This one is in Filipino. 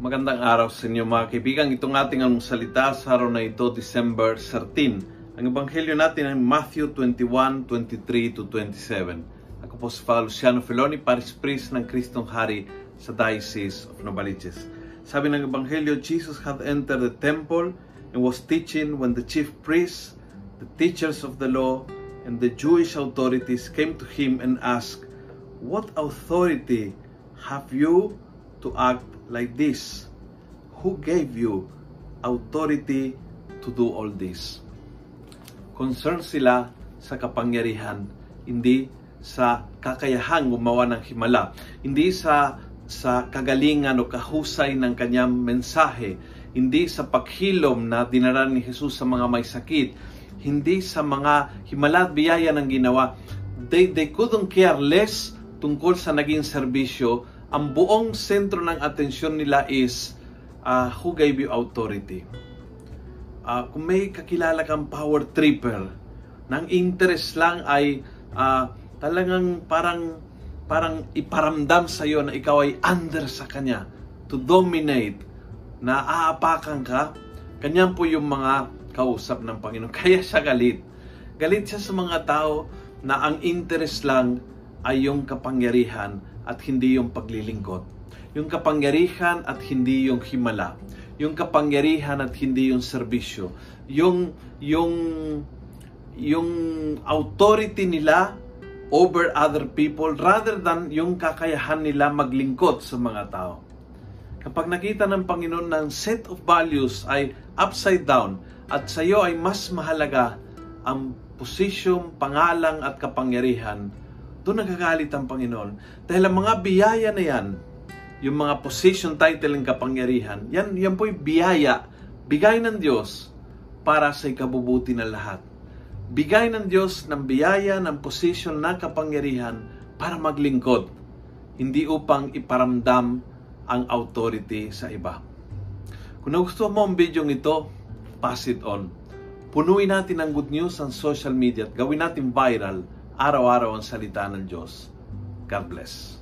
Magandang araw sa inyo mga kaibigan. Itong ating salita sa araw na ito, December 13. Ang ebanghelyo natin ay Matthew 21, 23 to 27. Ako po si Father Luciano Feloni, Paris Priest ng Kristong Hari sa Diocese of Novaliches. Sabi ng ebanghelyo, Jesus had entered the temple and was teaching when the chief priests, the teachers of the law, and the Jewish authorities came to him and asked, What authority have you to act like this? Who gave you authority to do all this? Concerned sila sa kapangyarihan, hindi sa kakayahang gumawa ng himala, hindi sa sa kagalingan o kahusay ng kanyang mensahe, hindi sa paghilom na dinara ni Jesus sa mga may sakit, hindi sa mga himala at biyaya ng ginawa. They, they couldn't care less tungkol sa naging serbisyo ang buong sentro ng atensyon nila is uh, who gave you authority. Uh, kung may kakilala kang power tripper, nang interest lang ay uh, talagang parang parang iparamdam sa iyo na ikaw ay under sa kanya to dominate na aapakan ka kanyan po yung mga kausap ng Panginoon kaya siya galit galit siya sa mga tao na ang interest lang ay yung kapangyarihan at hindi yung paglilingkod. Yung kapangyarihan at hindi yung himala. Yung kapangyarihan at hindi yung serbisyo. Yung yung yung authority nila over other people rather than yung kakayahan nila maglingkod sa mga tao. Kapag nakita ng Panginoon ng set of values ay upside down at sa iyo ay mas mahalaga ang posisyon, pangalang at kapangyarihan doon nagagalit ang Panginoon. Dahil ang mga biyaya na yan, yung mga position, title, and kapangyarihan, yan, yan po'y biyaya, bigay ng Diyos para sa ikabubuti ng lahat. Bigay ng Diyos ng biyaya, ng position, ng kapangyarihan para maglingkod, hindi upang iparamdam ang authority sa iba. Kung nagustuhan mo ang video ito, pass it on. Punuin natin ang good news sa social media at gawin natin viral araw-araw ang salita ng Diyos. God bless.